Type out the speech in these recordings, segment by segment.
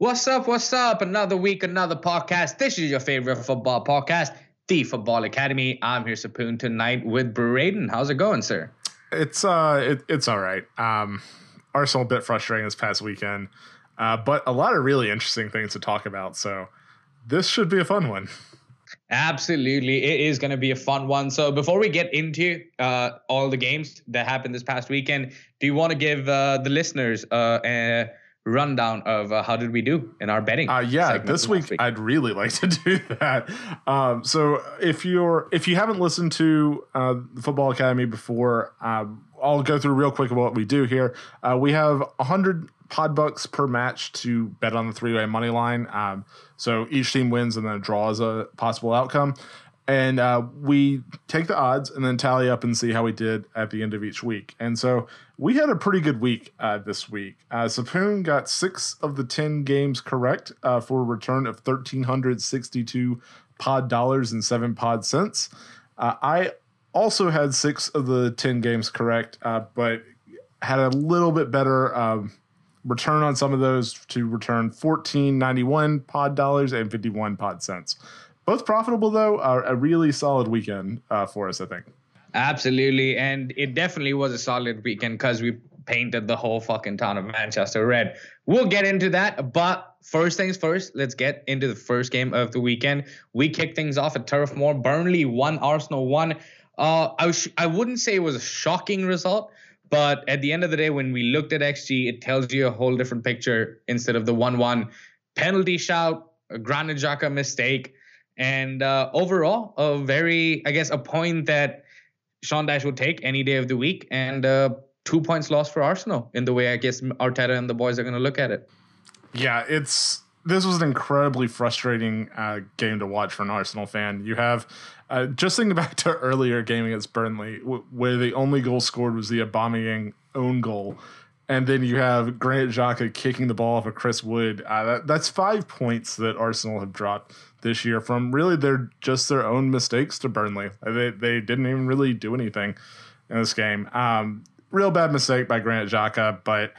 What's up? What's up? Another week, another podcast. This is your favorite football podcast, The Football Academy. I'm here, Sapoon, tonight with Braden. How's it going, sir? It's uh, it, it's all right. Um, Arsenal a bit frustrating this past weekend, uh, but a lot of really interesting things to talk about. So this should be a fun one. Absolutely, it is going to be a fun one. So before we get into uh, all the games that happened this past weekend, do you want to give uh, the listeners uh, a rundown of uh, how did we do in our betting. Uh, yeah, this week, week, I'd really like to do that. Um, so if you're if you haven't listened to uh, the Football Academy before, um, I'll go through real quick what we do here. Uh, we have hundred pod bucks per match to bet on the three way money line. Um, so each team wins and then draws a possible outcome and uh, we take the odds and then tally up and see how we did at the end of each week. And so we had a pretty good week uh, this week. Uh, Sapoon got six of the 10 games correct uh, for a return of 1,362 pod dollars and seven pod cents. Uh, I also had six of the 10 games correct, uh, but had a little bit better um, return on some of those to return 1491 pod dollars and 51 pod cents both profitable though. a really solid weekend uh, for us, I think. Absolutely, and it definitely was a solid weekend because we painted the whole fucking town of Manchester red. We'll get into that, but first things first, let's get into the first game of the weekend. We kick things off at Turf Moor. Burnley won, Arsenal won. Uh, I was, I wouldn't say it was a shocking result, but at the end of the day, when we looked at XG, it tells you a whole different picture instead of the one-one penalty shout, a Granit Xhaka mistake and uh, overall, a very, I guess, a point that Sean Dyche would take any day of the week, and uh, two points lost for Arsenal in the way I guess Arteta and the boys are going to look at it. Yeah, it's this was an incredibly frustrating uh, game to watch for an Arsenal fan. You have uh, just thinking back to earlier game against Burnley, w- where the only goal scored was the Aubameyang own goal, and then you have Granit Xhaka kicking the ball off of Chris Wood. Uh, that, that's five points that Arsenal have dropped this year from really their just their own mistakes to Burnley. They they didn't even really do anything in this game. Um, real bad mistake by Granit Xhaka, but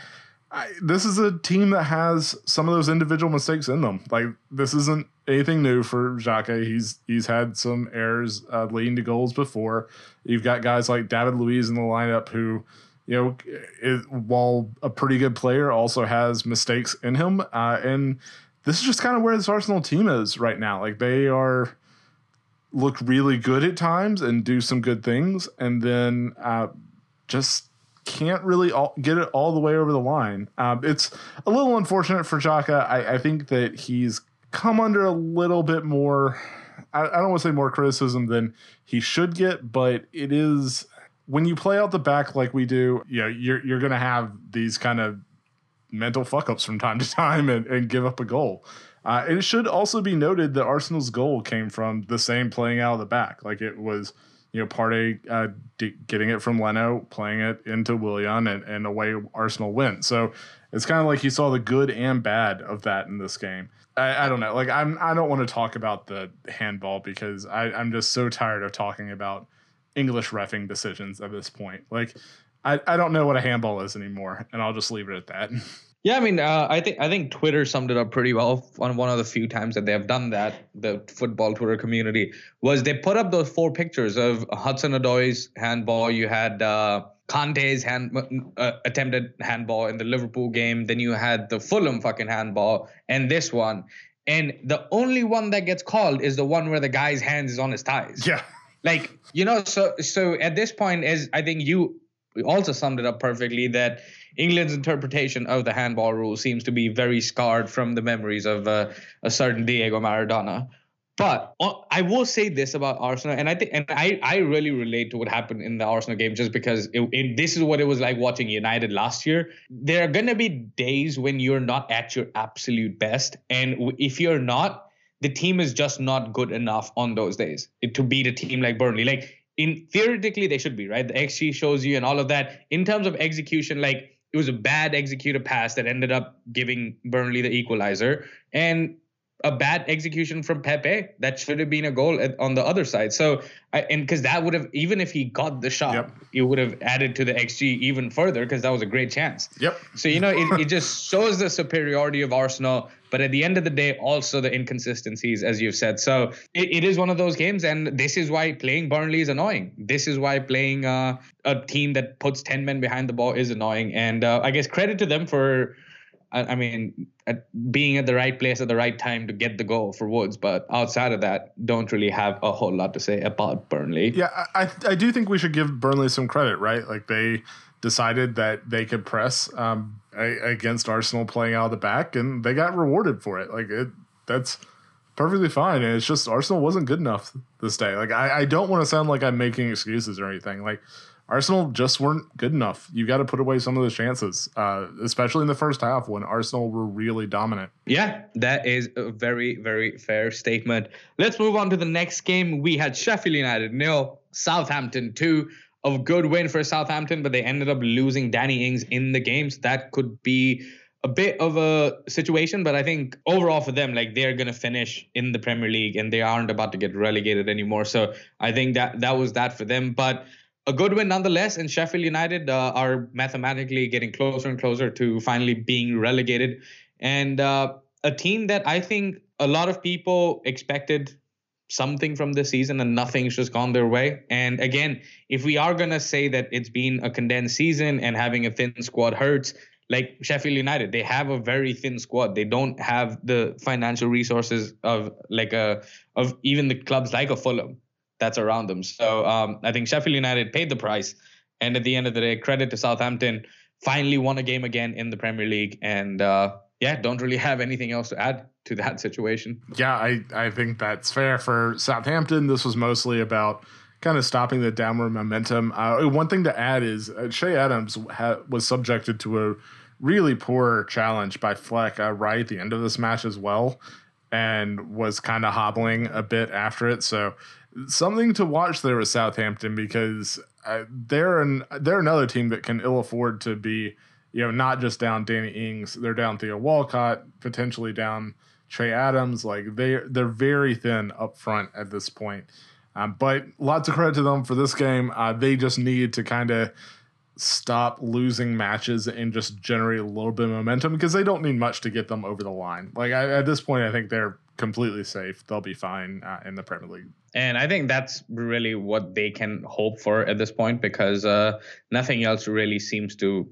I, this is a team that has some of those individual mistakes in them. Like this isn't anything new for Xhaka. He's he's had some errors uh, leading to goals before. You've got guys like David Luiz in the lineup who. You know, while a pretty good player, also has mistakes in him, uh, and this is just kind of where this Arsenal team is right now. Like they are look really good at times and do some good things, and then uh, just can't really all, get it all the way over the line. Um, it's a little unfortunate for Xhaka. I, I, think that he's come under a little bit more. I, I don't want to say more criticism than he should get, but it is when you play out the back like we do. You know, you're you're going to have these kind of mental fuck ups from time to time and, and give up a goal. Uh, it should also be noted that Arsenal's goal came from the same playing out of the back. Like it was, you know, Partey uh, d- getting it from Leno, playing it into Willian, and, and away Arsenal went. So it's kind of like you saw the good and bad of that in this game. I, I don't know. Like I'm, I don't want to talk about the handball because I, I'm just so tired of talking about English refing decisions at this point. Like I, I don't know what a handball is anymore, and I'll just leave it at that. Yeah, I mean, uh, I think I think Twitter summed it up pretty well on one of the few times that they have done that. The football Twitter community was they put up those four pictures of Hudson Odoi's handball. You had uh, Kante's hand uh, attempted handball in the Liverpool game. Then you had the Fulham fucking handball, and this one. And the only one that gets called is the one where the guy's hands is on his thighs. Yeah. Like you know, so so at this point, is I think you also summed it up perfectly that England's interpretation of the handball rule seems to be very scarred from the memories of uh, a certain Diego Maradona. But uh, I will say this about Arsenal, and I think, and I, I really relate to what happened in the Arsenal game, just because it, it, this is what it was like watching United last year. There are gonna be days when you're not at your absolute best, and if you're not, the team is just not good enough on those days to beat a team like Burnley. Like in theoretically they should be right. The XG shows you and all of that. In terms of execution, like it was a bad executed pass that ended up giving Burnley the equalizer, and a bad execution from Pepe that should have been a goal at, on the other side. So, I, and because that would have, even if he got the shot, yep. it would have added to the XG even further because that was a great chance. Yep. So, you know, it, it just shows the superiority of Arsenal. But at the end of the day, also the inconsistencies, as you've said. So it, it is one of those games, and this is why playing Burnley is annoying. This is why playing uh, a team that puts 10 men behind the ball is annoying. And uh, I guess credit to them for. I mean, at being at the right place at the right time to get the goal for Woods, but outside of that, don't really have a whole lot to say about Burnley. Yeah, I I do think we should give Burnley some credit, right? Like they decided that they could press um, against Arsenal playing out of the back, and they got rewarded for it. Like it, that's perfectly fine. And it's just Arsenal wasn't good enough this day. Like I, I don't want to sound like I'm making excuses or anything. Like Arsenal just weren't good enough. You got to put away some of those chances, uh, especially in the first half when Arsenal were really dominant. Yeah, that is a very, very fair statement. Let's move on to the next game. We had Sheffield United nil, Southampton two a good win for Southampton, but they ended up losing Danny Ings in the games. That could be a bit of a situation, but I think overall for them, like they're gonna finish in the Premier League and they aren't about to get relegated anymore. So I think that that was that for them. But a good win nonetheless. And Sheffield United uh, are mathematically getting closer and closer to finally being relegated. And uh, a team that I think a lot of people expected something from this season and nothing's just gone their way. And again, if we are going to say that it's been a condensed season and having a thin squad hurts, like Sheffield United, they have a very thin squad. They don't have the financial resources of like a of even the clubs like a Fulham that's around them. So um, I think Sheffield United paid the price, and at the end of the day, credit to Southampton, finally won a game again in the Premier League, and uh, yeah, don't really have anything else to add to that situation. Yeah, I, I think that's fair for Southampton. This was mostly about kind of stopping the downward momentum. Uh, one thing to add is uh, Che Adams ha- was subjected to a really poor challenge by Fleck uh, right at the end of this match as well, and was kind of hobbling a bit after it. So something to watch there with Southampton because uh, they're an they're another team that can ill afford to be you know, not just down Danny Ings, they're down Theo Walcott, potentially down Che Adams. Like they they're very thin up front at this point. Um, but lots of credit to them for this game. Uh, they just need to kind of stop losing matches and just generate a little bit of momentum because they don't need much to get them over the line. Like I, at this point, I think they're completely safe. They'll be fine uh, in the Premier League. And I think that's really what they can hope for at this point because uh, nothing else really seems to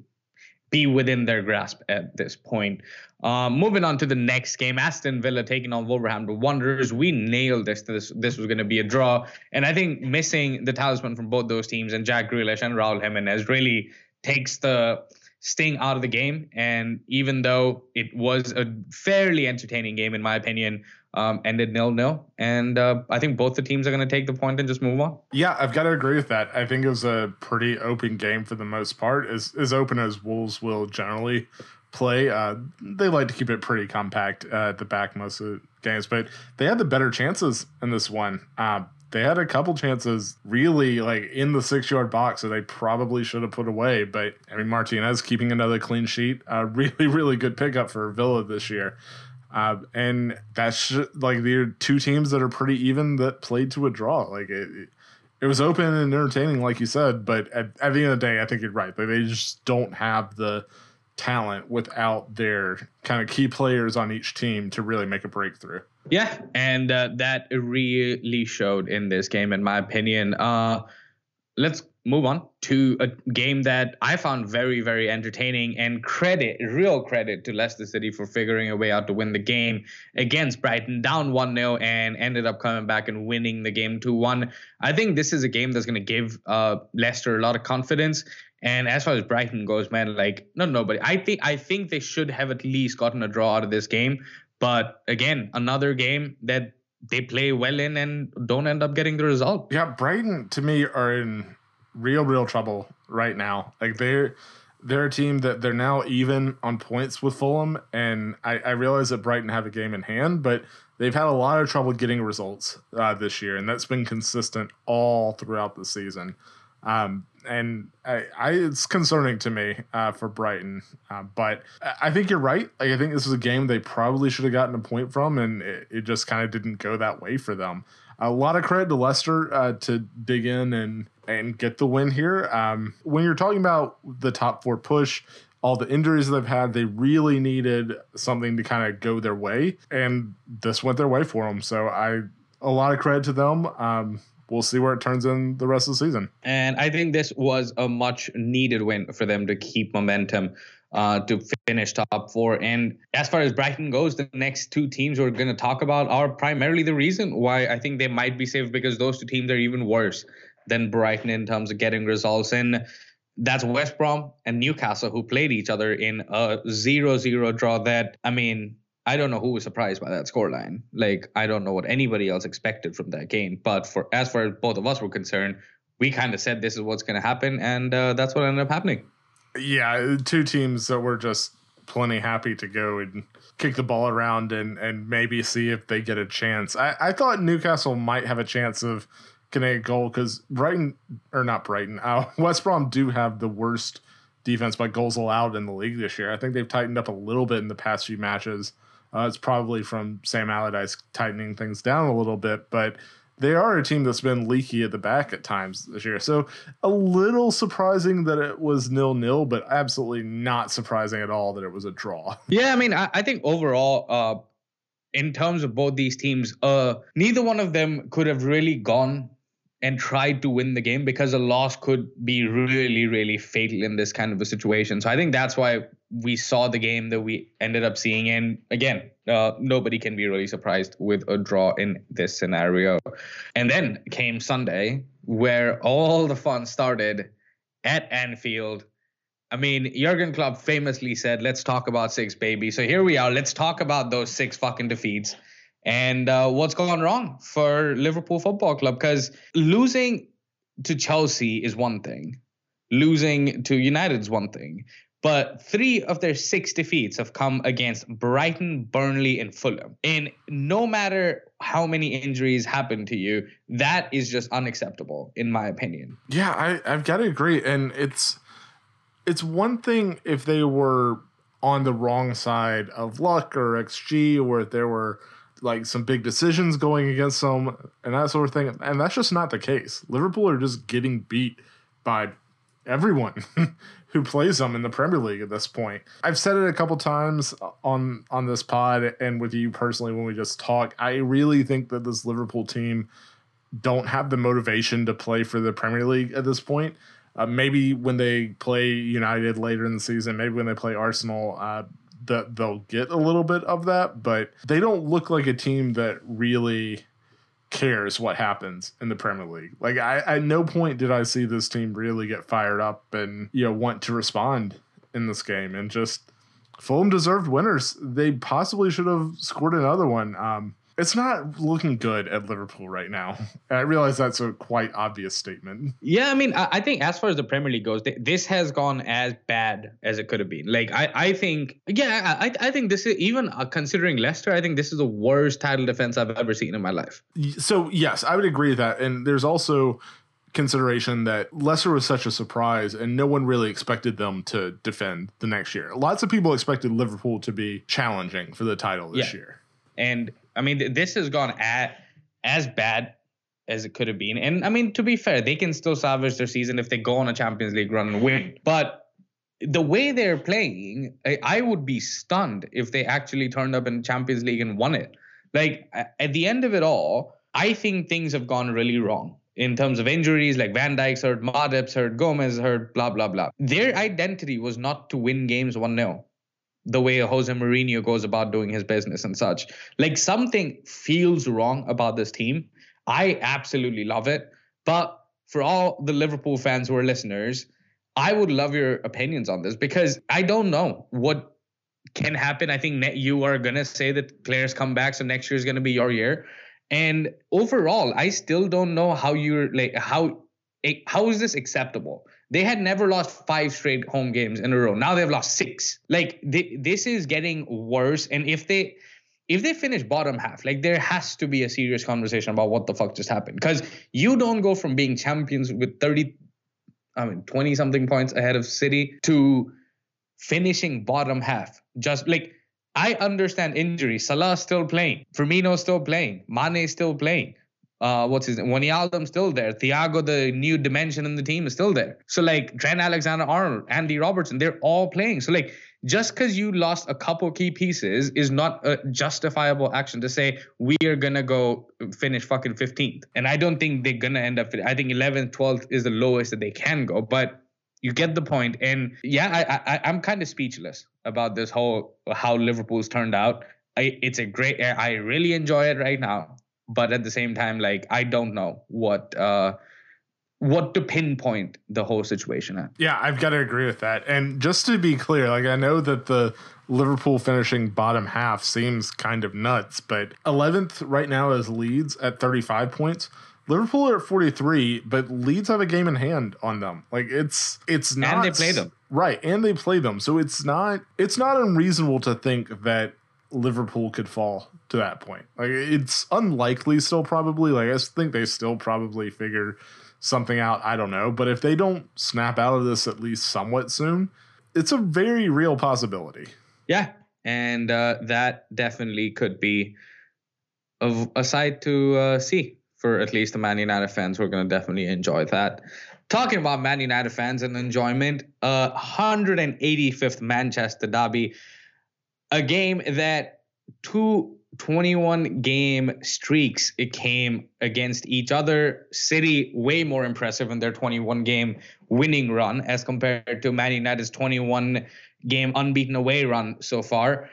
be within their grasp at this point. Um, moving on to the next game, Aston Villa taking on Wolverhampton Wanderers. We nailed this. This this was going to be a draw, and I think missing the talisman from both those teams and Jack Grealish and Raul Jimenez really takes the sting out of the game. And even though it was a fairly entertaining game, in my opinion, um, ended nil nil. And uh, I think both the teams are going to take the point and just move on. Yeah, I've got to agree with that. I think it was a pretty open game for the most part, as as open as Wolves will generally play. Uh, they like to keep it pretty compact uh, at the back most of the games, but they had the better chances in this one. Uh, they had a couple chances really like in the six yard box that they probably should have put away. But I mean, Martinez keeping another clean sheet, a really, really good pickup for Villa this year. Uh, and that's like the two teams that are pretty even that played to a draw. Like it, it was open and entertaining, like you said. But at, at the end of the day, I think you're right. Like they just don't have the talent without their kind of key players on each team to really make a breakthrough. Yeah, and uh, that really showed in this game, in my opinion. Uh, let's move on to a game that I found very, very entertaining and credit, real credit to Leicester City for figuring a way out to win the game against Brighton, down 1 0, and ended up coming back and winning the game 2 1. I think this is a game that's going to give uh, Leicester a lot of confidence. And as far as Brighton goes, man, like no, nobody. I think I think they should have at least gotten a draw out of this game. But again, another game that they play well in and don't end up getting the result. Yeah, Brighton to me are in real, real trouble right now. Like they're they're a team that they're now even on points with Fulham, and I, I realize that Brighton have a game in hand, but they've had a lot of trouble getting results uh, this year, and that's been consistent all throughout the season. Um, and I, I, it's concerning to me uh, for Brighton, uh, but I think you're right. Like, I think this is a game they probably should have gotten a point from, and it, it just kind of didn't go that way for them. A lot of credit to Leicester uh, to dig in and and get the win here. Um, when you're talking about the top four push, all the injuries they've had, they really needed something to kind of go their way, and this went their way for them. So I a lot of credit to them. Um, we'll see where it turns in the rest of the season. And I think this was a much needed win for them to keep momentum uh, to finish top four. And as far as Brighton goes, the next two teams we're going to talk about are primarily the reason why I think they might be safe because those two teams are even worse than Brighton in terms of getting results. And that's West Brom and Newcastle who played each other in a 0-0 draw that I mean I don't know who was surprised by that scoreline. Like I don't know what anybody else expected from that game. But for as far as both of us were concerned, we kind of said this is what's going to happen, and uh, that's what ended up happening. Yeah, two teams that were just plenty happy to go and kick the ball around and and maybe see if they get a chance. I, I thought Newcastle might have a chance of getting a goal because Brighton or not Brighton, uh, West Brom do have the worst defense by goals allowed in the league this year. I think they've tightened up a little bit in the past few matches. Uh, it's probably from Sam Allardyce tightening things down a little bit, but they are a team that's been leaky at the back at times this year. So a little surprising that it was nil nil, but absolutely not surprising at all that it was a draw. Yeah, I mean, I, I think overall, uh, in terms of both these teams, uh, neither one of them could have really gone and tried to win the game because a loss could be really, really fatal in this kind of a situation. So I think that's why we saw the game that we ended up seeing. And again, uh, nobody can be really surprised with a draw in this scenario. And then came Sunday, where all the fun started at Anfield. I mean, Jurgen Klopp famously said, "Let's talk about six, baby." So here we are. Let's talk about those six fucking defeats and uh, what's gone wrong for Liverpool Football Club. Because losing to Chelsea is one thing, losing to United is one thing, but three of their six defeats have come against Brighton, Burnley, and Fulham. And no matter how many injuries happen to you, that is just unacceptable, in my opinion. Yeah, I, I've got to agree. And it's it's one thing if they were on the wrong side of luck or XG, or if there were like some big decisions going against them and that sort of thing. And that's just not the case. Liverpool are just getting beat by everyone who plays them in the Premier League at this point. I've said it a couple times on on this pod and with you personally when we just talk. I really think that this Liverpool team don't have the motivation to play for the Premier League at this point. Uh, maybe when they play United later in the season, maybe when they play Arsenal, uh, that they'll get a little bit of that, but they don't look like a team that really cares what happens in the Premier League. Like I at no point did I see this team really get fired up and you know want to respond in this game and just Fulham deserved winners. They possibly should have scored another one. Um, it's not looking good at Liverpool right now. And I realize that's a quite obvious statement. Yeah, I mean, I, think as far as the Premier League goes, this has gone as bad as it could have been. Like, I, I think, yeah, I, I think this is even uh, considering Leicester. I think this is the worst title defense I've ever seen in my life. So yes, I would agree with that. And there's also consideration that Leicester was such a surprise and no one really expected them to defend the next year. Lots of people expected Liverpool to be challenging for the title this yeah. year. And I mean, this has gone at as bad as it could have been. And I mean, to be fair, they can still salvage their season if they go on a Champions League run and win. But the way they're playing, I, I would be stunned if they actually turned up in Champions League and won it. Like at the end of it all, I think things have gone really wrong in terms of injuries. Like Van Dijk's hurt, Matip's hurt, Gomez hurt, blah blah blah. Their identity was not to win games one 0 the way Jose Mourinho goes about doing his business and such. Like something feels wrong about this team. I absolutely love it. But for all the Liverpool fans who are listeners, I would love your opinions on this because I don't know what can happen. I think you are going to say that players come back, so next year is going to be your year. And overall, I still don't know how you're like, how, eh, how is this acceptable? They had never lost five straight home games in a row. Now they've lost six. Like this is getting worse. And if they if they finish bottom half, like there has to be a serious conversation about what the fuck just happened. Because you don't go from being champions with 30, I mean 20 something points ahead of City to finishing bottom half. Just like I understand injury. Salah still playing. Firmino still playing. Mane still playing. Uh, what's his name? Wijnaldum's still there. Thiago, the new dimension in the team, is still there. So like Trent Alexander-Arnold, Andy Robertson, they're all playing. So like just because you lost a couple key pieces is not a justifiable action to say we are gonna go finish fucking 15th. And I don't think they're gonna end up. I think 11th, 12th is the lowest that they can go. But you get the point. And yeah, I, I I'm kind of speechless about this whole how Liverpool's turned out. I, it's a great. I really enjoy it right now but at the same time like i don't know what uh what to pinpoint the whole situation at. Yeah i've got to agree with that. And just to be clear like i know that the liverpool finishing bottom half seems kind of nuts but 11th right now is leeds at 35 points. Liverpool are at 43 but leeds have a game in hand on them. Like it's it's not and they play them. Right and they play them. So it's not it's not unreasonable to think that Liverpool could fall to that point. Like it's unlikely still probably. Like I think they still probably figure something out. I don't know. But if they don't snap out of this at least somewhat soon, it's a very real possibility. Yeah. And uh, that definitely could be a, a sight to uh, see for at least the Man United fans. We're going to definitely enjoy that. Talking about Man United fans and enjoyment, uh, 185th Manchester Derby a game that two 21 game streaks it came against each other. City way more impressive in their 21 game winning run as compared to Man United's 21 game unbeaten away run so far.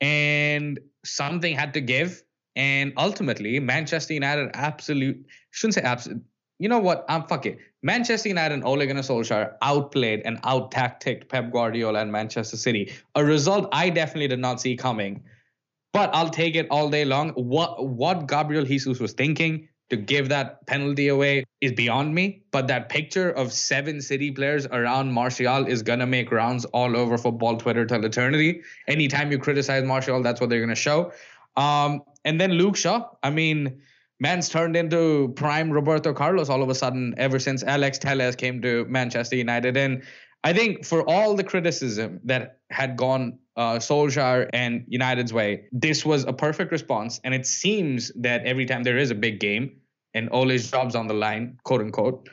And something had to give. And ultimately, Manchester United absolute shouldn't say absolute. You know what? I'm fuck it. Manchester United and Ole Gunnar Solskjaer outplayed and out tacticked Pep Guardiola and Manchester City. A result I definitely did not see coming, but I'll take it all day long. What what Gabriel Jesus was thinking to give that penalty away is beyond me. But that picture of seven City players around Martial is gonna make rounds all over football Twitter till eternity. Anytime you criticize Martial, that's what they're gonna show. Um, and then Luke Shaw. I mean man's turned into prime Roberto Carlos all of a sudden ever since Alex Telles came to Manchester United. And I think for all the criticism that had gone uh, Solskjaer and United's way, this was a perfect response. And it seems that every time there is a big game and Ole's job's on the line, quote unquote,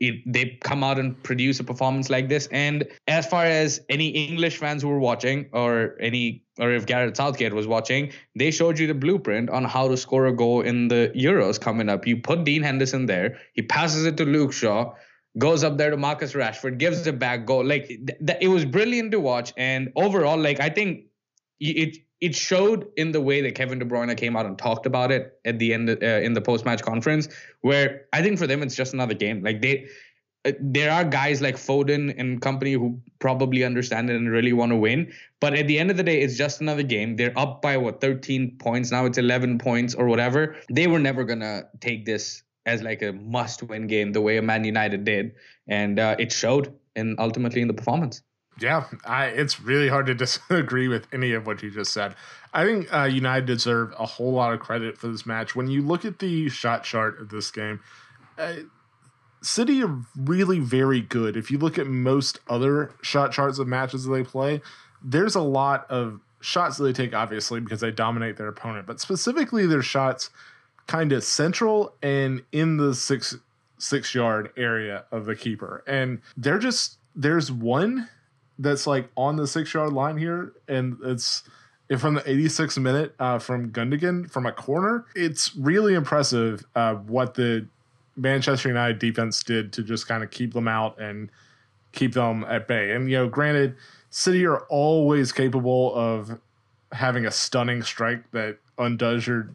it, they come out and produce a performance like this. And as far as any English fans who were watching, or any, or if Gareth Southgate was watching, they showed you the blueprint on how to score a goal in the Euros coming up. You put Dean Henderson there, he passes it to Luke Shaw, goes up there to Marcus Rashford, gives it back, goal. Like th- th- it was brilliant to watch. And overall, like I think it it showed in the way that Kevin De Bruyne came out and talked about it at the end uh, in the post match conference, where I think for them it's just another game. Like they, uh, there are guys like Foden and company who probably understand it and really want to win, but at the end of the day, it's just another game. They're up by what 13 points now. It's 11 points or whatever. They were never gonna take this as like a must-win game the way Man United did, and uh, it showed and ultimately in the performance. Yeah, I, it's really hard to disagree with any of what you just said. I think uh, United deserve a whole lot of credit for this match. When you look at the shot chart of this game, uh, City are really very good. If you look at most other shot charts of matches that they play, there's a lot of shots that they take, obviously, because they dominate their opponent, but specifically their shots kind of central and in the six six yard area of the keeper. And they're just there's one that's like on the six yard line here, and it's from the 86th minute uh, from Gundogan from a corner. It's really impressive uh, what the Manchester United defense did to just kind of keep them out and keep them at bay. And you know, granted, City are always capable of having a stunning strike that undoes your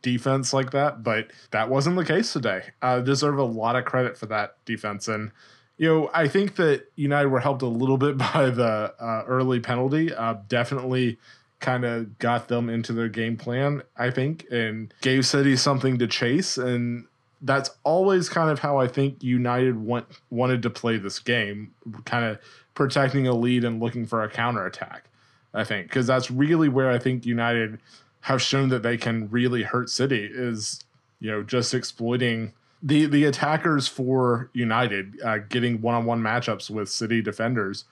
defense like that, but that wasn't the case today. Uh, deserve a lot of credit for that defense and you know, I think that United were helped a little bit by the uh, early penalty. Uh, definitely kind of got them into their game plan, I think, and gave City something to chase. And that's always kind of how I think United want, wanted to play this game, kind of protecting a lead and looking for a counterattack, I think, because that's really where I think United have shown that they can really hurt City is, you know, just exploiting the the attackers for United uh, getting one on one matchups with City defenders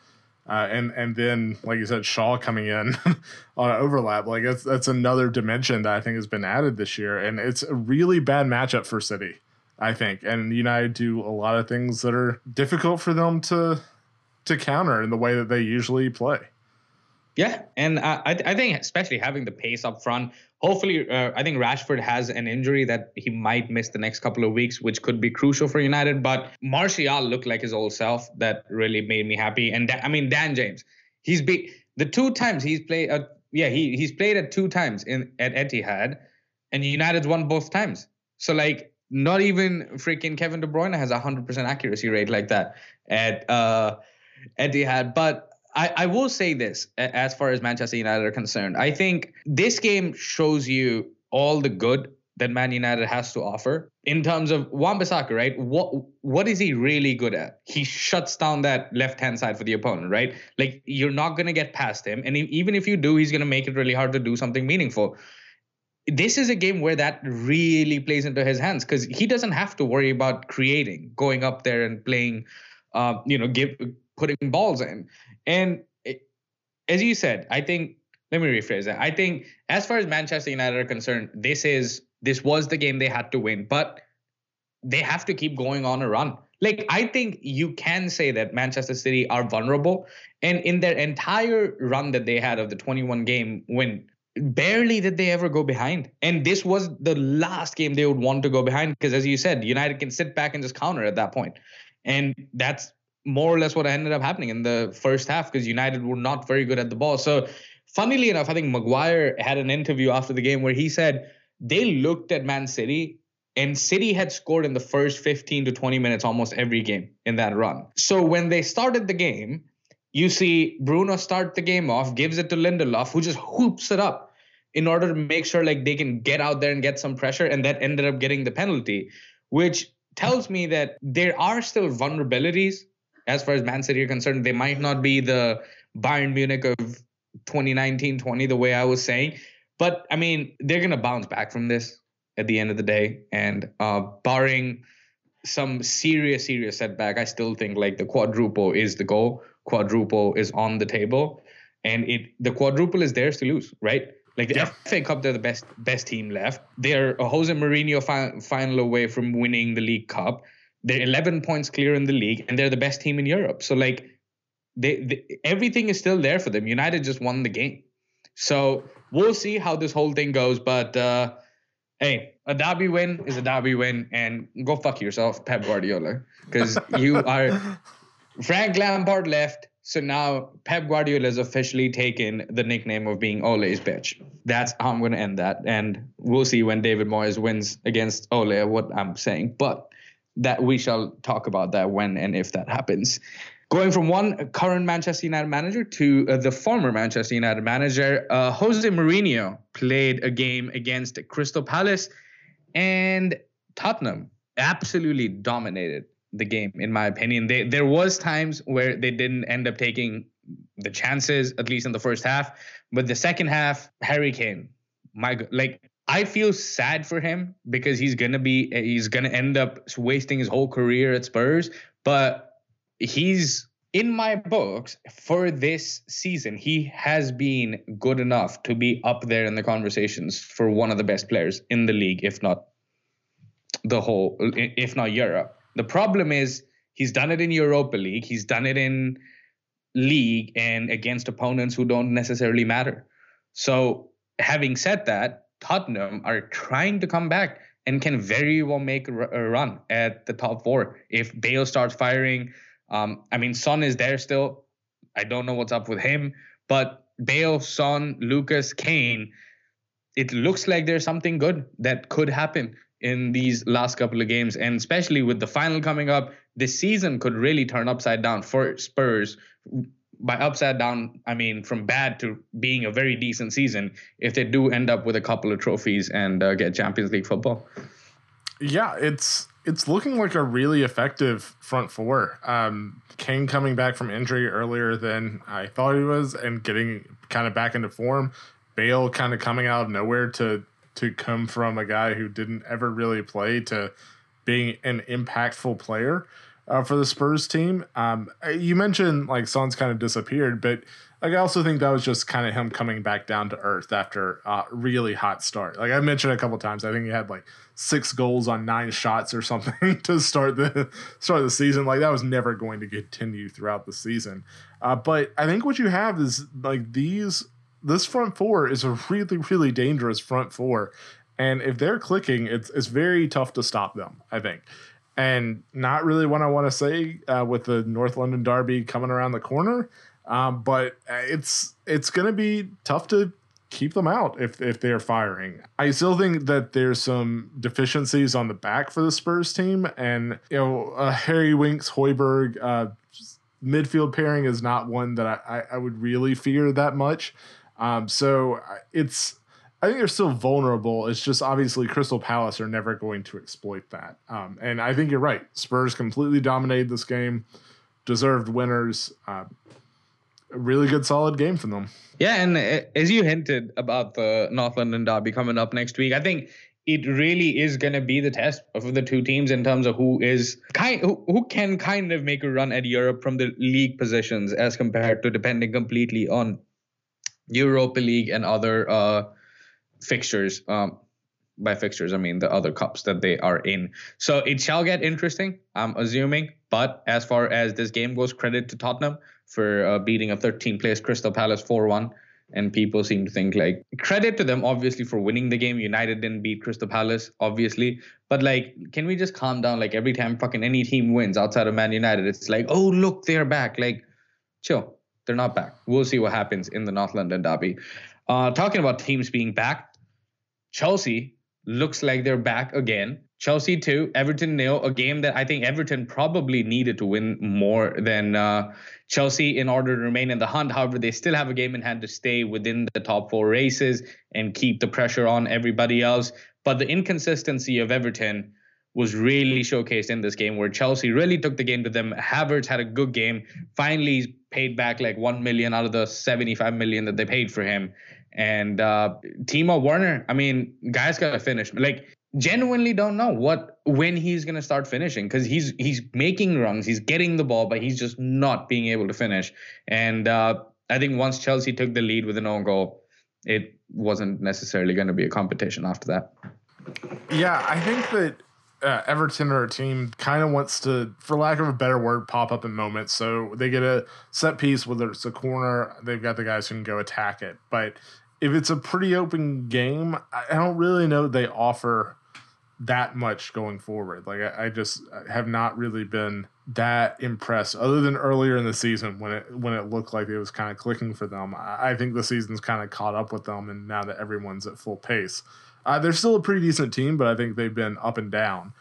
Uh, and and then like you said, Shaw coming in on overlap, like that's that's another dimension that I think has been added this year, and it's a really bad matchup for City, I think. And United do a lot of things that are difficult for them to to counter in the way that they usually play. Yeah, and I I think especially having the pace up front. Hopefully, uh, I think Rashford has an injury that he might miss the next couple of weeks, which could be crucial for United. But Martial looked like his old self. That really made me happy. And I mean, Dan James, he's be the two times he's played. Uh, yeah, he he's played at two times in at Etihad, and United's won both times. So like, not even freaking Kevin De Bruyne has a hundred percent accuracy rate like that at uh Etihad. But I, I will say this as far as Manchester United are concerned. I think this game shows you all the good that Man United has to offer in terms of Wan-Bissaka, right? What what is he really good at? He shuts down that left hand side for the opponent, right? Like you're not gonna get past him, and even if you do, he's gonna make it really hard to do something meaningful. This is a game where that really plays into his hands because he doesn't have to worry about creating, going up there and playing, uh, you know, give putting balls in. And it, as you said, I think let me rephrase that. I think as far as Manchester United are concerned, this is this was the game they had to win, but they have to keep going on a run. Like I think you can say that Manchester City are vulnerable, and in their entire run that they had of the 21 game win, barely did they ever go behind. And this was the last game they would want to go behind because, as you said, United can sit back and just counter at that point, and that's more or less what ended up happening in the first half because United were not very good at the ball. So, funnily enough, I think Maguire had an interview after the game where he said they looked at Man City and City had scored in the first 15 to 20 minutes almost every game in that run. So, when they started the game, you see Bruno start the game off, gives it to Lindelof, who just hoops it up in order to make sure like they can get out there and get some pressure, and that ended up getting the penalty, which tells me that there are still vulnerabilities as far as Man City are concerned, they might not be the Bayern Munich of 2019-20 the way I was saying, but I mean they're gonna bounce back from this at the end of the day, and uh, barring some serious serious setback, I still think like the quadruple is the goal. Quadruple is on the table, and it the quadruple is theirs to lose, right? Like the yep. FA Cup, they're the best best team left. They're a Jose Mourinho fi- final away from winning the League Cup. They're 11 points clear in the league, and they're the best team in Europe. So like, they, they everything is still there for them. United just won the game, so we'll see how this whole thing goes. But uh, hey, a derby win is a derby win, and go fuck yourself, Pep Guardiola, because you are Frank Lampard left. So now Pep Guardiola has officially taken the nickname of being Ole's bitch. That's how I'm going to end that. And we'll see when David Moyes wins against Ole what I'm saying. But that we shall talk about that when and if that happens. Going from one current Manchester United manager to uh, the former Manchester United manager, uh, Jose Mourinho played a game against Crystal Palace, and Tottenham absolutely dominated the game, in my opinion. They, there was times where they didn't end up taking the chances, at least in the first half, but the second half, Harry Kane, my like I feel sad for him because he's gonna be he's gonna end up wasting his whole career at Spurs. But he's in my books for this season. He has been good enough to be up there in the conversations for one of the best players in the league, if not the whole, if not Europe. The problem is he's done it in Europa League. He's done it in league and against opponents who don't necessarily matter. So having said that, Tottenham are trying to come back and can very well make a run at the top four if Bale starts firing. Um, I mean, Son is there still. I don't know what's up with him, but Bale, Son, Lucas, Kane, it looks like there's something good that could happen in these last couple of games, and especially with the final coming up, this season could really turn upside down for Spurs by upside down, I mean from bad to being a very decent season if they do end up with a couple of trophies and uh, get Champions League football. Yeah, it's it's looking like a really effective front four. Um, Kane coming back from injury earlier than I thought he was, and getting kind of back into form. Bale kind of coming out of nowhere to to come from a guy who didn't ever really play to being an impactful player. Uh, for the Spurs team. Um, you mentioned like Son's kind of disappeared, but like I also think that was just kind of him coming back down to earth after a really hot start. Like I mentioned a couple times, I think he had like six goals on nine shots or something to start the start the season. Like that was never going to continue throughout the season. Uh, but I think what you have is like these this front four is a really really dangerous front four, and if they're clicking, it's it's very tough to stop them. I think. And not really what I want to say uh, with the North London Derby coming around the corner. Um, but it's it's going to be tough to keep them out if if they're firing. I still think that there's some deficiencies on the back for the Spurs team, and you know uh, Harry Winks, Højbjerg, uh, midfield pairing is not one that I, I, I would really fear that much. Um, so it's I think they're still vulnerable. It's just obviously Crystal Palace are never going to exploit that. Um, and I think you're right. Spurs completely dominated this game, deserved winners. Uh, a really good, solid game from them. Yeah, and uh, as you hinted about the North London derby coming up next week, I think it really is going to be the test of the two teams in terms of who is kind who, who can kind of make a run at Europe from the league positions as compared to depending completely on Europa League and other uh, fixtures. Um, by fixtures, I mean the other cups that they are in. So it shall get interesting, I'm assuming. But as far as this game goes, credit to Tottenham for uh, beating a 13 place Crystal Palace 4 1. And people seem to think like credit to them, obviously, for winning the game. United didn't beat Crystal Palace, obviously. But like, can we just calm down? Like, every time fucking any team wins outside of Man United, it's like, oh, look, they're back. Like, chill. They're not back. We'll see what happens in the North London Derby. Uh, talking about teams being back, Chelsea looks like they're back again. Chelsea 2, Everton nil, a game that I think Everton probably needed to win more than uh, Chelsea in order to remain in the hunt. However, they still have a game in hand to stay within the top four races and keep the pressure on everybody else. But the inconsistency of Everton was really showcased in this game where Chelsea really took the game to them. Havertz had a good game. Finally paid back like 1 million out of the 75 million that they paid for him. And uh, Timo Werner, I mean, guys got to finish. Like genuinely don't know what when he's going to start finishing because he's he's making runs he's getting the ball but he's just not being able to finish and uh, i think once chelsea took the lead with an own goal it wasn't necessarily going to be a competition after that yeah i think that uh, Everton or a team kind of wants to, for lack of a better word, pop up in moments. So they get a set piece, whether it's a corner, they've got the guys who can go attack it. But if it's a pretty open game, I don't really know they offer that much going forward. Like I, I, just have not really been that impressed, other than earlier in the season when it when it looked like it was kind of clicking for them. I, I think the season's kind of caught up with them, and now that everyone's at full pace, uh, they're still a pretty decent team, but I think they've been up and down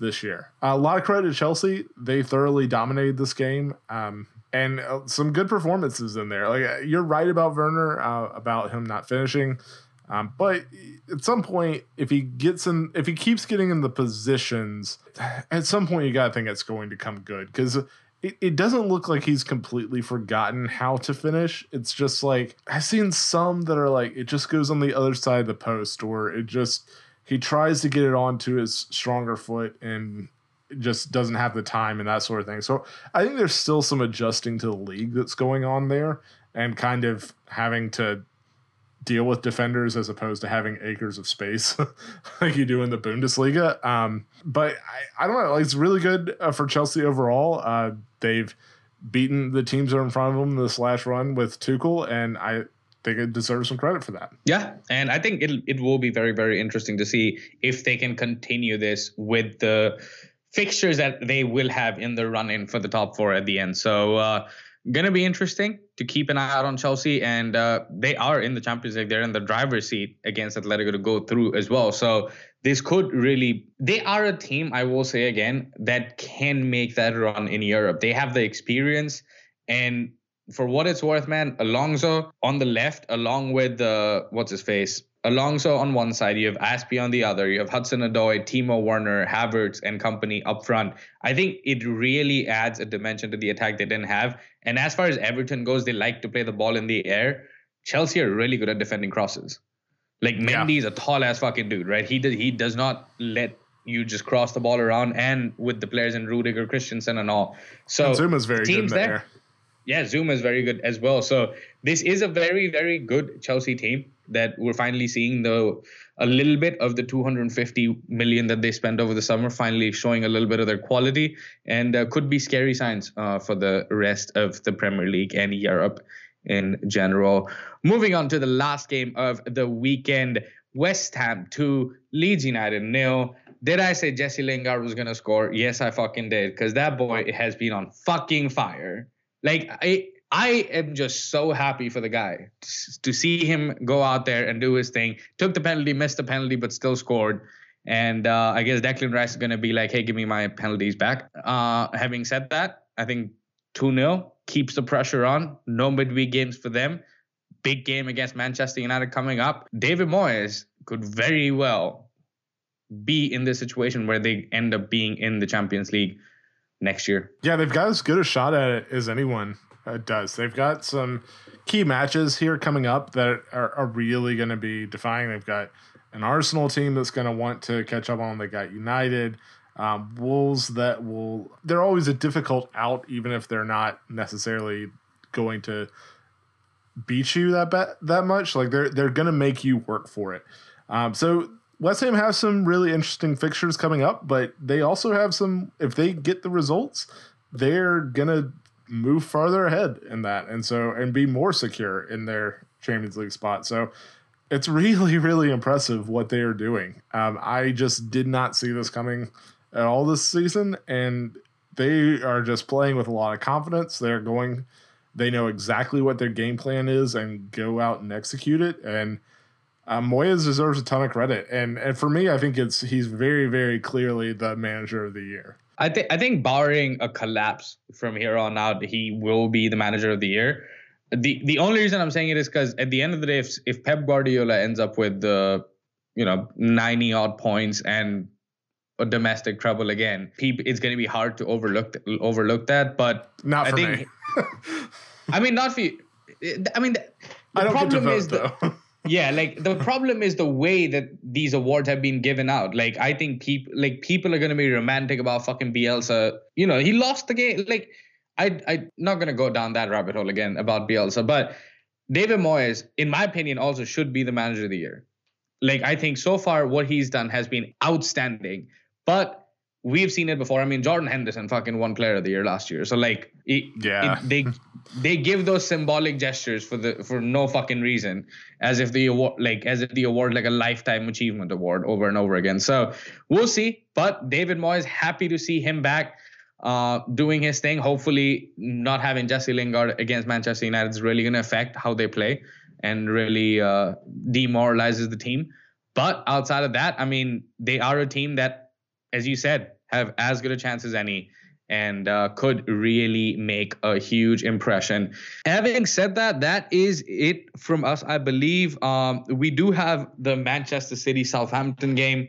this year. Uh, a lot of credit to Chelsea; they thoroughly dominated this game. Um, and uh, some good performances in there. Like you're right about Werner, uh, about him not finishing. Um, but at some point, if he gets in, if he keeps getting in the positions, at some point you gotta think it's going to come good because it, it doesn't look like he's completely forgotten how to finish. It's just like I've seen some that are like it just goes on the other side of the post, or it just he tries to get it onto his stronger foot and just doesn't have the time and that sort of thing. So I think there's still some adjusting to the league that's going on there and kind of having to deal with defenders as opposed to having acres of space like you do in the Bundesliga. Um, but I, I don't know. Like it's really good uh, for Chelsea overall. Uh, they've beaten the teams that are in front of them this last run with Tuchel, and I think it deserves some credit for that. Yeah, and I think it it will be very very interesting to see if they can continue this with the fixtures that they will have in the run in for the top four at the end. So. Uh, gonna be interesting to keep an eye out on Chelsea, and uh, they are in the Champions League. They're in the driver's seat against Atletico to go through as well. So this could really. They are a team, I will say again, that can make that run in Europe. They have the experience, and for what it's worth, man, Alonso on the left, along with uh, what's his face, Alonso on one side, you have Azpi on the other, you have Hudson Odoi, Timo Werner, Havertz, and company up front. I think it really adds a dimension to the attack they didn't have. And as far as Everton goes, they like to play the ball in the air. Chelsea are really good at defending crosses. Like Mendy yeah. is a tall ass fucking dude, right? He does he does not let you just cross the ball around and with the players in Rudiger, Christensen, and all. So and Zouma's very good there. there. Yeah, Zouma is very good as well. So this is a very, very good Chelsea team that we're finally seeing the a little bit of the 250 million that they spent over the summer finally showing a little bit of their quality and uh, could be scary signs uh, for the rest of the Premier League and Europe in general. Moving on to the last game of the weekend, West Ham 2, Leeds United nil. Did I say Jesse Lingard was gonna score? Yes, I fucking did, because that boy has been on fucking fire. Like I I am just so happy for the guy to see him go out there and do his thing. Took the penalty, missed the penalty, but still scored. And uh, I guess Declan Rice is going to be like, hey, give me my penalties back. Uh, having said that, I think 2 0 keeps the pressure on. No midweek games for them. Big game against Manchester United coming up. David Moyes could very well be in this situation where they end up being in the Champions League next year. Yeah, they've got as good a shot at it as anyone uh, does. They've got some key matches here coming up that are, are really going to be defying. They've got an Arsenal team that's going to want to catch up on. They got United. Um, Wolves that will they're always a difficult out even if they're not necessarily going to beat you that that much like they're they're going to make you work for it um, so West Ham have some really interesting fixtures coming up, but they also have some. If they get the results, they're gonna move farther ahead in that, and so and be more secure in their Champions League spot. So it's really, really impressive what they are doing. Um, I just did not see this coming at all this season, and they are just playing with a lot of confidence. They're going, they know exactly what their game plan is, and go out and execute it, and uh, Moyes deserves a ton of credit, and and for me, I think it's he's very very clearly the manager of the year. I think I think barring a collapse from here on out, he will be the manager of the year. the The only reason I'm saying it is because at the end of the day, if if Pep Guardiola ends up with the you know 90 odd points and a domestic trouble again, it's going to be hard to overlook overlook that. But not for I think, me. I mean, not for you. I mean, the, the problem is the, yeah like the problem is the way that these awards have been given out. Like i think people like people are going to be romantic about fucking bielsa. You know he lost the game like i i'm not going to go down that rabbit hole again about bielsa but david moyes in my opinion also should be the manager of the year. Like i think so far what he's done has been outstanding but we've seen it before. I mean, Jordan Henderson fucking won Player of the Year last year. So like, it, yeah, it, they they give those symbolic gestures for the for no fucking reason, as if the award like as if the award like a lifetime achievement award over and over again. So we'll see. But David Moyes, happy to see him back. Uh, doing his thing. Hopefully, not having Jesse Lingard against Manchester United is really going to affect how they play and really uh, demoralizes the team. But outside of that, I mean, they are a team that, as you said, have as good a chance as any and uh, could really make a huge impression. Having said that, that is it from us, I believe. Um, we do have the Manchester City Southampton game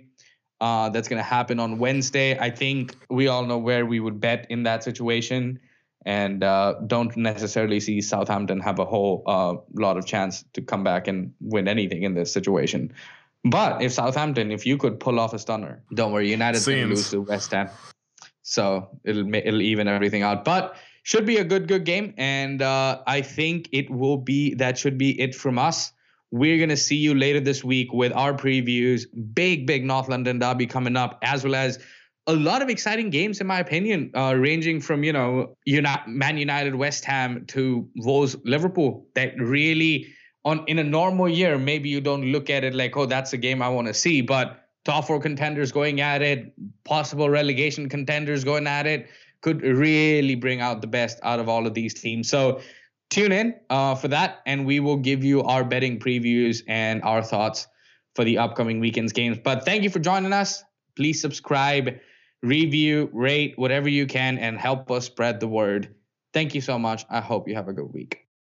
uh, that's going to happen on Wednesday. I think we all know where we would bet in that situation. And uh, don't necessarily see Southampton have a whole uh, lot of chance to come back and win anything in this situation. But if Southampton, if you could pull off a stunner, don't worry, United's going to lose to West Ham, so it'll it'll even everything out. But should be a good good game, and uh, I think it will be. That should be it from us. We're gonna see you later this week with our previews. Big big North London derby coming up, as well as a lot of exciting games, in my opinion, uh, ranging from you know Man United, West Ham to Wolves, Liverpool. That really on in a normal year, maybe you don't look at it like, oh, that's a game I want to see. But top four contenders going at it, possible relegation contenders going at it, could really bring out the best out of all of these teams. So tune in uh, for that, and we will give you our betting previews and our thoughts for the upcoming weekend's games. But thank you for joining us. Please subscribe, review, rate, whatever you can, and help us spread the word. Thank you so much. I hope you have a good week.